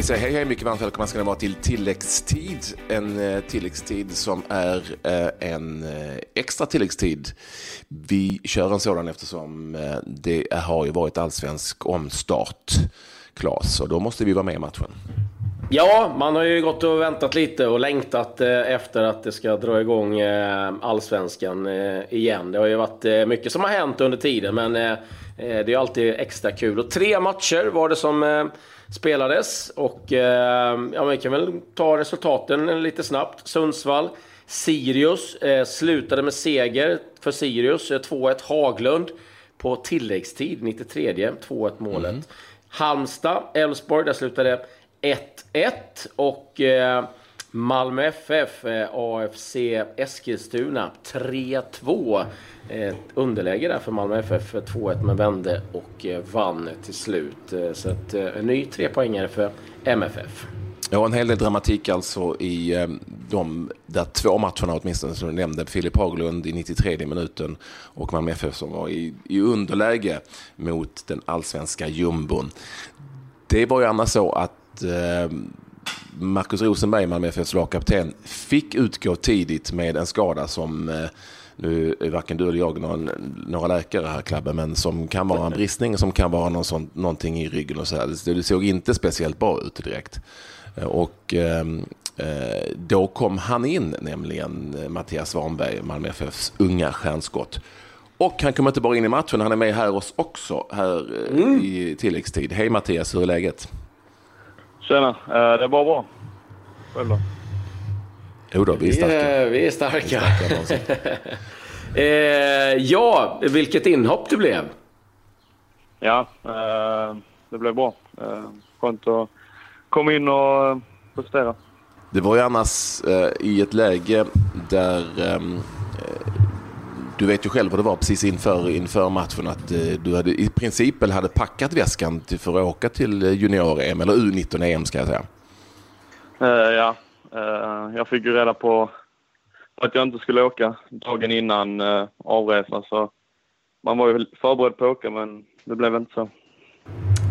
vi säger hej hej, mycket varmt välkomna ska ni vara till tilläggstid. En eh, tilläggstid som är eh, en eh, extra tilläggstid. Vi kör en sådan eftersom det har ju varit allsvensk omstart, Klas, och då måste vi vara med i matchen. Ja, man har ju gått och väntat lite och längtat eh, efter att det ska dra igång eh, allsvenskan eh, igen. Det har ju varit mycket som har hänt under tiden, men det är alltid extra kul. Och tre matcher var det som spelades och ja, vi kan väl ta resultaten lite snabbt. Sundsvall, Sirius slutade med seger för Sirius, 2-1 Haglund på tilläggstid, 93 2-1 målet. Mm. Halmstad, Elfsborg, där slutade 1-1 och eh, Malmö FF, eh, AFC Eskilstuna 3-2. Eh, underläge där för Malmö FF, 2-1 eh, men vände och eh, vann till slut. Så att, en ny trepoängare för MFF. Ja, en hel del dramatik alltså i de där två matcherna åtminstone som du nämnde. Filip Haglund i 93 minuten och Malmö FF som var i, i underläge mot den allsvenska jumbon. Det var ju annars så att eh, Marcus Rosenberg, Malmö FFs lagkapten, fick utgå tidigt med en skada som eh, nu är varken du eller jag någon, några läkare här Klabbe, men som kan vara en bristning, som kan vara någon sån, någonting i ryggen och så här. Det såg inte speciellt bra ut direkt. Eh, och eh, då kom han in, nämligen Mattias Svanberg, Malmö FFs unga stjärnskott. Och han kommer inte bara in i matchen, han är med här oss också här mm. i tilläggstid. Hej Mattias, hur är läget? Tjena, eh, det är bara bra. Själv då? Jo då, vi är starka. Vi är starka. Vi är starka eh, ja, vilket inhopp det blev. Ja, eh, det blev bra. Eh, skönt att komma in och prestera. Det var ju annars eh, i ett läge där ehm, du vet ju själv vad det var precis inför, inför matchen att eh, du hade, i princip hade packat väskan till, för att åka till eh, junior-EM, eller U19-EM ska jag säga. Uh, ja, uh, jag fick ju reda på, att jag inte skulle åka dagen innan uh, avresan så man var ju förberedd på att åka men det blev inte så.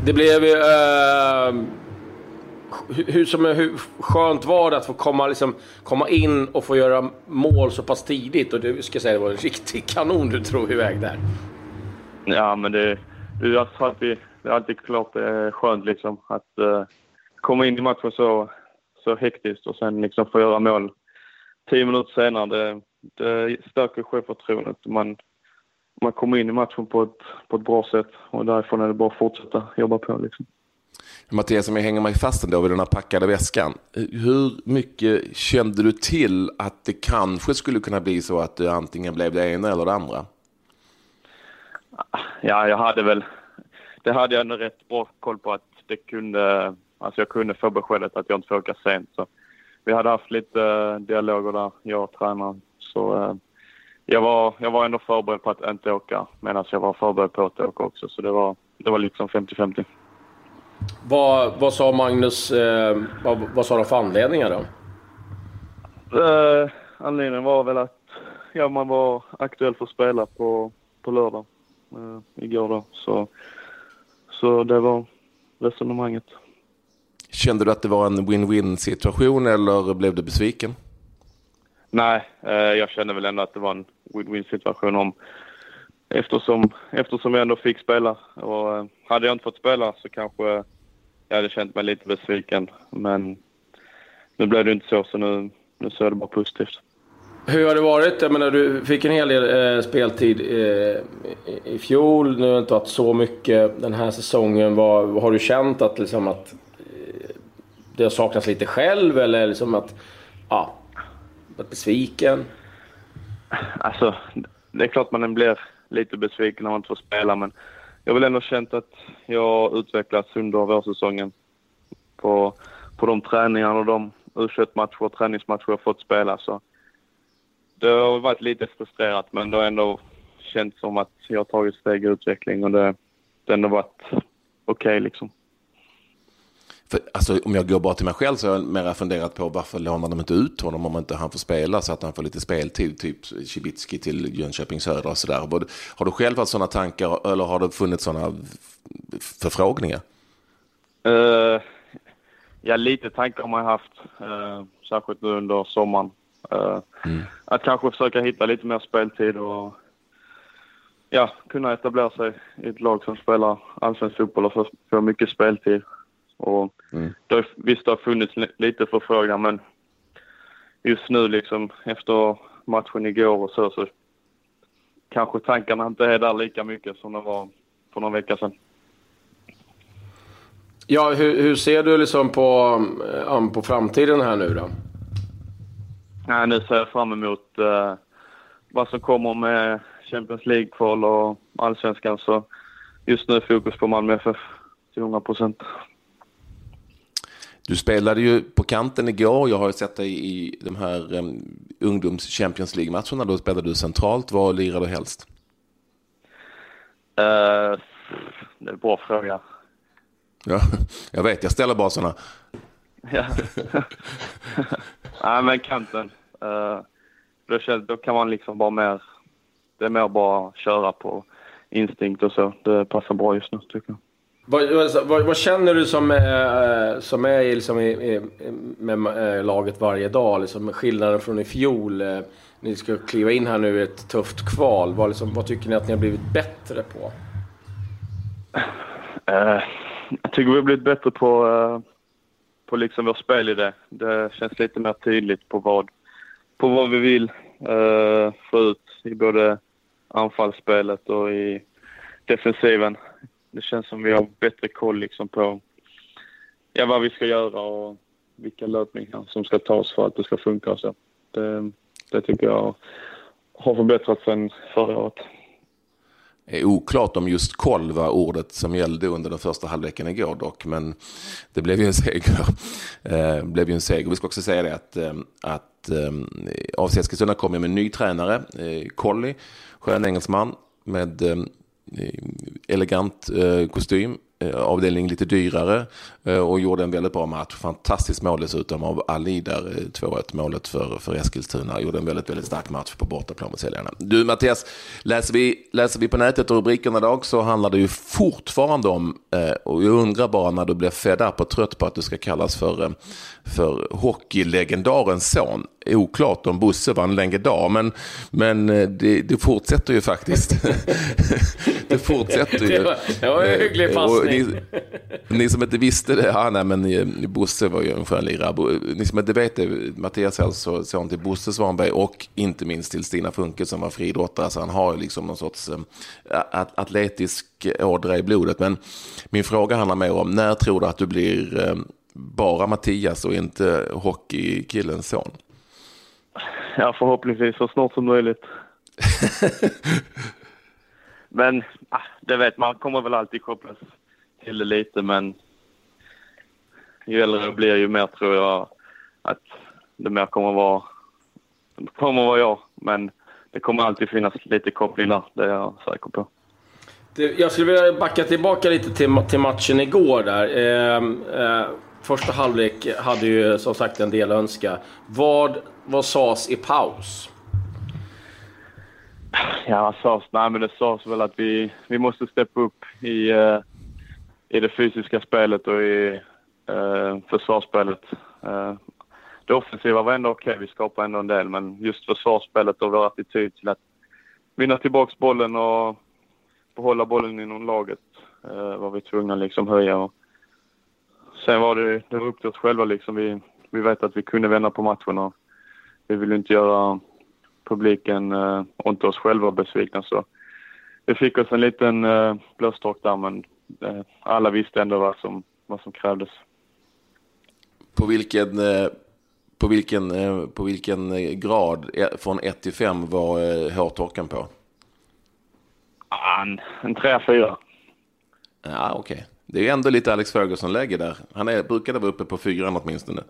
Det blev uh, hur, som, hur skönt var det att få komma, liksom, komma in och få göra mål så pass tidigt? Och det ska jag säga, det var en riktig kanon du drog iväg där. Ja, men det, det, är, alltid, det är alltid klart det är skönt liksom att uh, komma in i matchen så, så hektiskt och sen liksom få göra mål tio minuter senare. Det, det stärker självförtroendet. Man, man kommer in i matchen på ett, på ett bra sätt och därifrån är det bara att fortsätta jobba på. Liksom. Mattias, om jag hänger mig fast ändå vid den här packade väskan. Hur mycket kände du till att det kanske skulle kunna bli så att det antingen blev det ena eller det andra? Ja, jag hade väl... Det hade jag ändå rätt bra koll på att det kunde... Alltså jag kunde få beskedet att jag inte får åka sent. Så vi hade haft lite eh, dialoger där, jag och tränaren. Så eh, jag, var, jag var ändå förberedd på att inte åka medan jag var förberedd på att åka också. Så det var, det var liksom 50-50. Vad, vad sa Magnus, eh, vad, vad sa de för anledningar då? Eh, anledningen var väl att ja, man var aktuell för att spela på, på lördag eh, igår då. Så, så det var resonemanget. Kände du att det var en win-win situation eller blev du besviken? Nej, eh, jag kände väl ändå att det var en win-win situation om eftersom, eftersom jag ändå fick spela. Och eh, hade jag inte fått spela så kanske jag hade känt mig lite besviken. Men nu blev det inte så, så nu, nu ser det bara positivt. Hur har det varit? Jag menar, du fick en hel del eh, speltid eh, i fjol. Nu har det inte varit så mycket den här säsongen. Vad, har du känt att, liksom, att eh, det har saknats lite själv eller liksom att... Ja, varit besviken? Alltså, det är klart man blir lite besviken när man inte får spela men jag har väl ändå känt att jag har utvecklats under vårsäsongen på, på de träningar och de u matcher och träningsmatcher jag fått spela. Så det har varit lite frustrerat men det har ändå känts som att jag har tagit steg i utveckling och det, det har ändå varit okej okay, liksom. För, alltså, om jag går bara till mig själv så har jag mera funderat på varför lånar de inte ut honom om inte han får spela så att han får lite speltid, typ Cibicki till Jönköping Södra och sådär. Har du själv haft sådana tankar eller har det funnits sådana förfrågningar? Uh, ja, lite tankar har man haft, eh, särskilt nu under sommaren. Eh, mm. Att kanske försöka hitta lite mer speltid och ja, kunna etablera sig i ett lag som spelar allsvensk fotboll och få mycket speltid. Och mm. det, visst, det har funnits lite förfrågan men just nu liksom efter matchen igår och så, så kanske tankarna inte är där lika mycket som det var för någon vecka sedan. Ja, hur, hur ser du liksom på, um, på framtiden här nu då? Ja, nu ser jag fram emot uh, vad som kommer med Champions League-kval och allsvenskan. Så just nu är fokus på Malmö FF till 100 procent. Du spelade ju på kanten igår. Jag har sett dig i de här um, ungdoms Champions League-matcherna. Då spelade du centralt. Var lirade du helst? Uh, det är en bra fråga. Ja, jag vet. Jag ställer bara sådana. ja. Nej, men kanten. Uh, då, känns, då kan man liksom bara mer... Det är mer bara köra på instinkt och så. Det passar bra just nu, tycker jag. Vad, alltså, vad, vad, känner du som, eh, eh som är liksom i, i, med eh, laget varje dag? Liksom skillnaden från i fjol. Eh, ni ska kliva in här nu i ett tufft kval. Vad, liksom, vad tycker ni att ni har blivit bättre på? Uh, jag tycker vi har blivit bättre på, uh, på liksom vår spelidé. Det känns lite mer tydligt på vad, på vad vi vill uh, få ut i både anfallsspelet och i defensiven det känns som vi har bättre koll liksom på ja, vad vi ska göra och vilka löpningar som ska tas för att det ska funka. Så det, det tycker jag har förbättrats sen förra året. Det är oklart om just koll var ordet som gällde under den första halvleken igår dock, men det blev ju en seger. Eh, blev ju en seger. Vi ska också säga det att, eh, att eh, AFC Eskilstuna kommer med en ny tränare, eh, Colli, skön engelsman med eh, elegant eh, kostym, avdelning lite dyrare eh, och gjorde en väldigt bra match. Fantastiskt mål dessutom av Ali där, 2-1 målet för, för Eskilstuna. Gjorde en väldigt, väldigt stark match på bortaplan mot säljarna. Du Mattias, läser vi, läser vi på nätet och rubrikerna idag så handlar det ju fortfarande om, och jag undrar bara när du blir fed up och trött på att du ska kallas för, för hockeylegendarens son oklart om Bosse var en legendar, men, men eh, det, det fortsätter ju faktiskt. det fortsätter ju. Det var, det var en hygglig passning. Ni, ni, som inte visste det, ja, nej, men eh, Bosse var ju en skön lirare. Ni som inte vet det, Mattias är alltså son till Bosse Svanberg och inte minst till Stina Funke som var friidrottare, så han har ju liksom någon sorts äh, atletisk ådra i blodet. Men min fråga handlar mer om, när tror du att du blir bara Mattias och inte hockeykillens son? Ja, förhoppningsvis så snart som möjligt. men ah, det vet man, kommer väl alltid kopplas till det lite, men ju äldre jag blir ju mer tror jag att det mer kommer vara, kommer vara jag. Men det kommer alltid finnas lite koppling där, det är jag säker på. Jag skulle vilja backa tillbaka lite till, till matchen igår där. Eh, eh, första halvlek hade ju som sagt en del önska. Vad, vad sades i paus? Ja, vad sades? Nej, men det sades väl att vi, vi måste steppa upp i, uh, i det fysiska spelet och i eh, försvarsspelet. Eh, det offensiva var ändå okej, okay. vi skapade ändå en del, men just försvarsspelet och vår attityd till att vinna tillbaka bollen och behålla bollen inom laget eh, var vi tvungna att liksom höja. Och, sen var det, det var upp till oss själva liksom. Vi, vi vet att vi kunde vända på matchen och vi vill inte göra publiken eh, och inte oss själva besvikna. Så vi fick oss en liten eh, blåstork där men alla visste ändå vad som, vad som krävdes. På vilken, eh, på vilken, eh, på vilken grad från 1 till 5 var hårtorken på? En, en 3-4. Ja, okej. Okay. Det är ändå lite Alex Ferguson-läge där. Han är, brukade vara uppe på fyran åtminstone.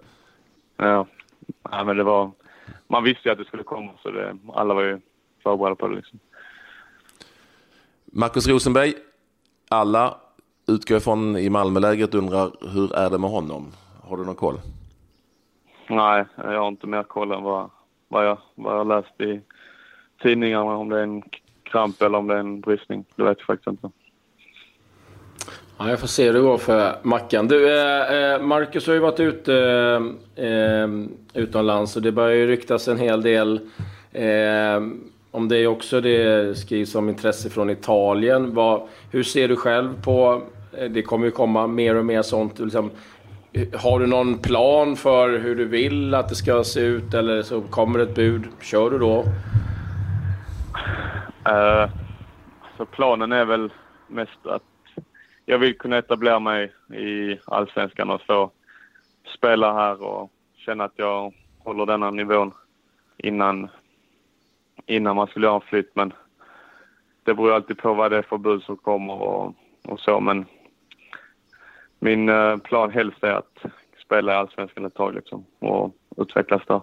Ja. ja, men det var... Man visste ju att det skulle komma, så det, alla var ju förberedda på det. Liksom. Marcus Rosenberg, alla utgår ifrån i Malmölägret undrar hur är det med honom? Har du någon koll? Nej, jag har inte mer koll än vad, vad, jag, vad jag läst i tidningarna. Om det är en kramp eller om det är en bristning. Det vet jag faktiskt inte. Ja, jag får se hur det går för Mackan. Du, eh, eh Marcus har ju varit ute eh, utomlands och det börjar ju ryktas en hel del eh, om det är också det skrivs om intresse från Italien. Vad, hur ser du själv på... Eh, det kommer ju komma mer och mer sånt. Liksom, har du någon plan för hur du vill att det ska se ut eller så kommer ett bud? Kör du då? Uh, så planen är väl mest att jag vill kunna etablera mig i Allsvenskan och få spela här och känna att jag håller denna nivån innan, innan man skulle göra en flytt. Men det beror alltid på vad det är för bud som kommer och, och så. Men min uh, plan helst är att spela i Allsvenskan ett tag liksom och utvecklas där.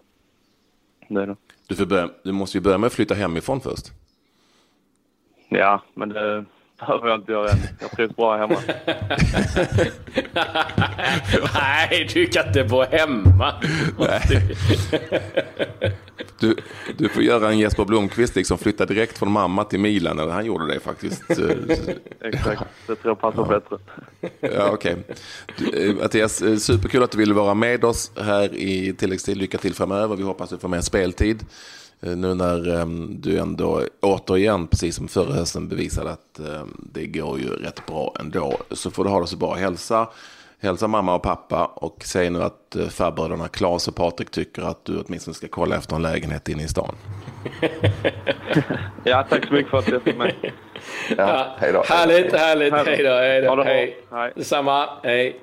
Det är det. Du, börja, du måste ju börja med att flytta hemifrån först. Ja, men det behöver jag inte göra än. Jag trivs bra hemma. Nej, du kan inte bo hemma. Du, du får göra en Jesper Blomqvist, liksom flytta direkt från mamma till Milan. Eller han gjorde det faktiskt. Exakt, det tror jag passar ja. bättre. Ja, okej. Okay. Eh, Mattias, eh, superkul att du ville vara med oss här i tilläggstid. Lycka till framöver. Vi hoppas att du får mer speltid. Eh, nu när um, du ändå återigen, precis som förra hösten, bevisade att um, det går ju rätt bra ändå. Så får du ha det så bra. Hälsa, hälsa mamma och pappa och säg nu att uh, farbröderna Claes och Patrik tycker att du åtminstone ska kolla efter en lägenhet inne i stan. ja, tack så mycket för att du fick med. Ja, hej då. Härligt, härligt. Hej då. Hej då. Hej. Detsamma. Hej.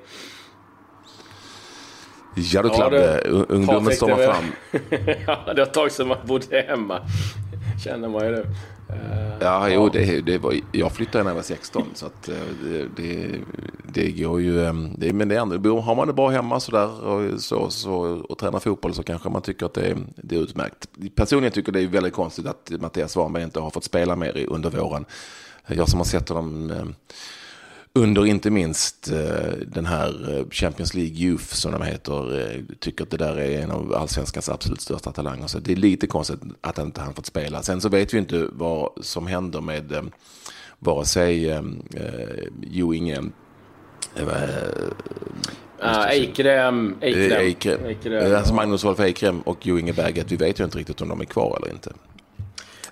Ja du Klabbe, ja, ungdomen stormar fram. ja, det har ett tag sedan man bodde hemma. Känner man ju nu. Uh, ja, jo, det, det var, jag flyttade när jag var 16. så att, eh, det, det, går ju... Ehm, det, men det är, har man det bra hemma så där, och, så, så, och tränar fotboll så kanske man tycker att det är, det är utmärkt. Personligen tycker jag det är väldigt konstigt att Mattias Svanberg inte har fått spela mer under våren. Jag som har sett honom ehm, under inte minst eh, den här eh, Champions League Youth som de heter, eh, tycker att det där är en av allsvenskans absolut största talanger. Så det är lite konstigt att han inte han fått spela. Sen så vet vi inte vad som händer med ehm, vare sig eh, Jo Eikrem. Eikrem. Eikrem. Eikrem. Alltså Magnus Wolf Eikrem och Jo Inge Berget. Vi vet ju inte riktigt om de är kvar eller inte.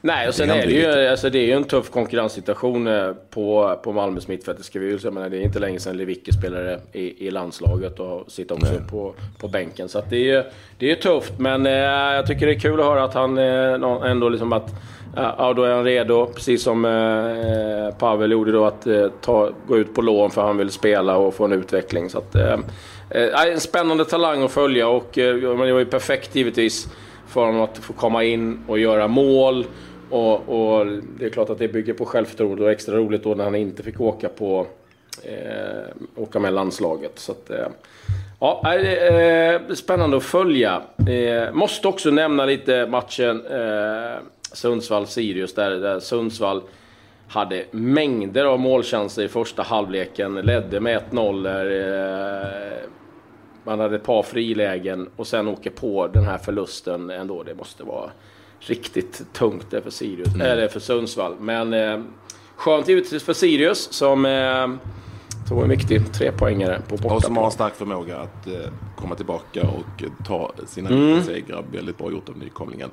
Nej, och sen det är det ju, alltså, det är ju en tuff konkurrenssituation eh, på, på Malmös mittfält. Det ska vi ju säga, det är inte länge sedan Lewicki spelade i, i landslaget och sitter också på, på bänken. Så det är ju det är tufft, men eh, jag tycker det är kul att höra att han eh, ändå liksom att Ja, då är han redo, precis som eh, Pavel gjorde då, att eh, ta, gå ut på lån för han vill spela och få en utveckling. Så att, eh, eh en spännande talang att följa och eh, det var ju perfekt givetvis för honom att få komma in och göra mål. Och, och, det är klart att det bygger på självförtroende och extra roligt då när han inte fick åka på eh, åka med landslaget. Så att, eh, ja, eh, spännande att följa. Eh, måste också nämna lite matchen eh, Sundsvall-Sirius där, där Sundsvall hade mängder av målchanser i första halvleken, ledde med 1-0. Eh, man hade ett par frilägen och sen åker på den här förlusten ändå. Det måste vara riktigt tungt det för Sirius, mm. eller för Sundsvall. Men eh, skönt givetvis för Sirius som eh, tog en viktig trepoängare på bortaplan. Och som har en stark förmåga att eh, komma tillbaka och ta sina mm. segrar. Väldigt bra gjort av nykomlingen.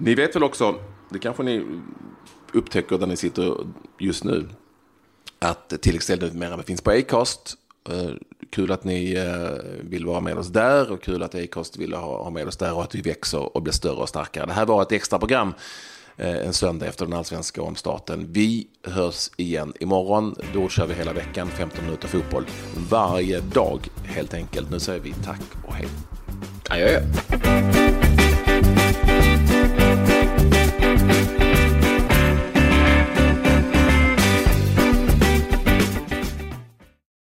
Ni vet väl också, det kanske ni upptäcker där ni sitter just nu, att tilläggsstället numera finns på Acast. Eh, kul att ni eh, vill vara med oss där och kul att Acast vill ha med oss där och att vi växer och blir större och starkare. Det här var ett extra program eh, en söndag efter den allsvenska omstarten. Vi hörs igen imorgon. Då kör vi hela veckan 15 minuter fotboll varje dag helt enkelt. Nu säger vi tack och hej. Adjö.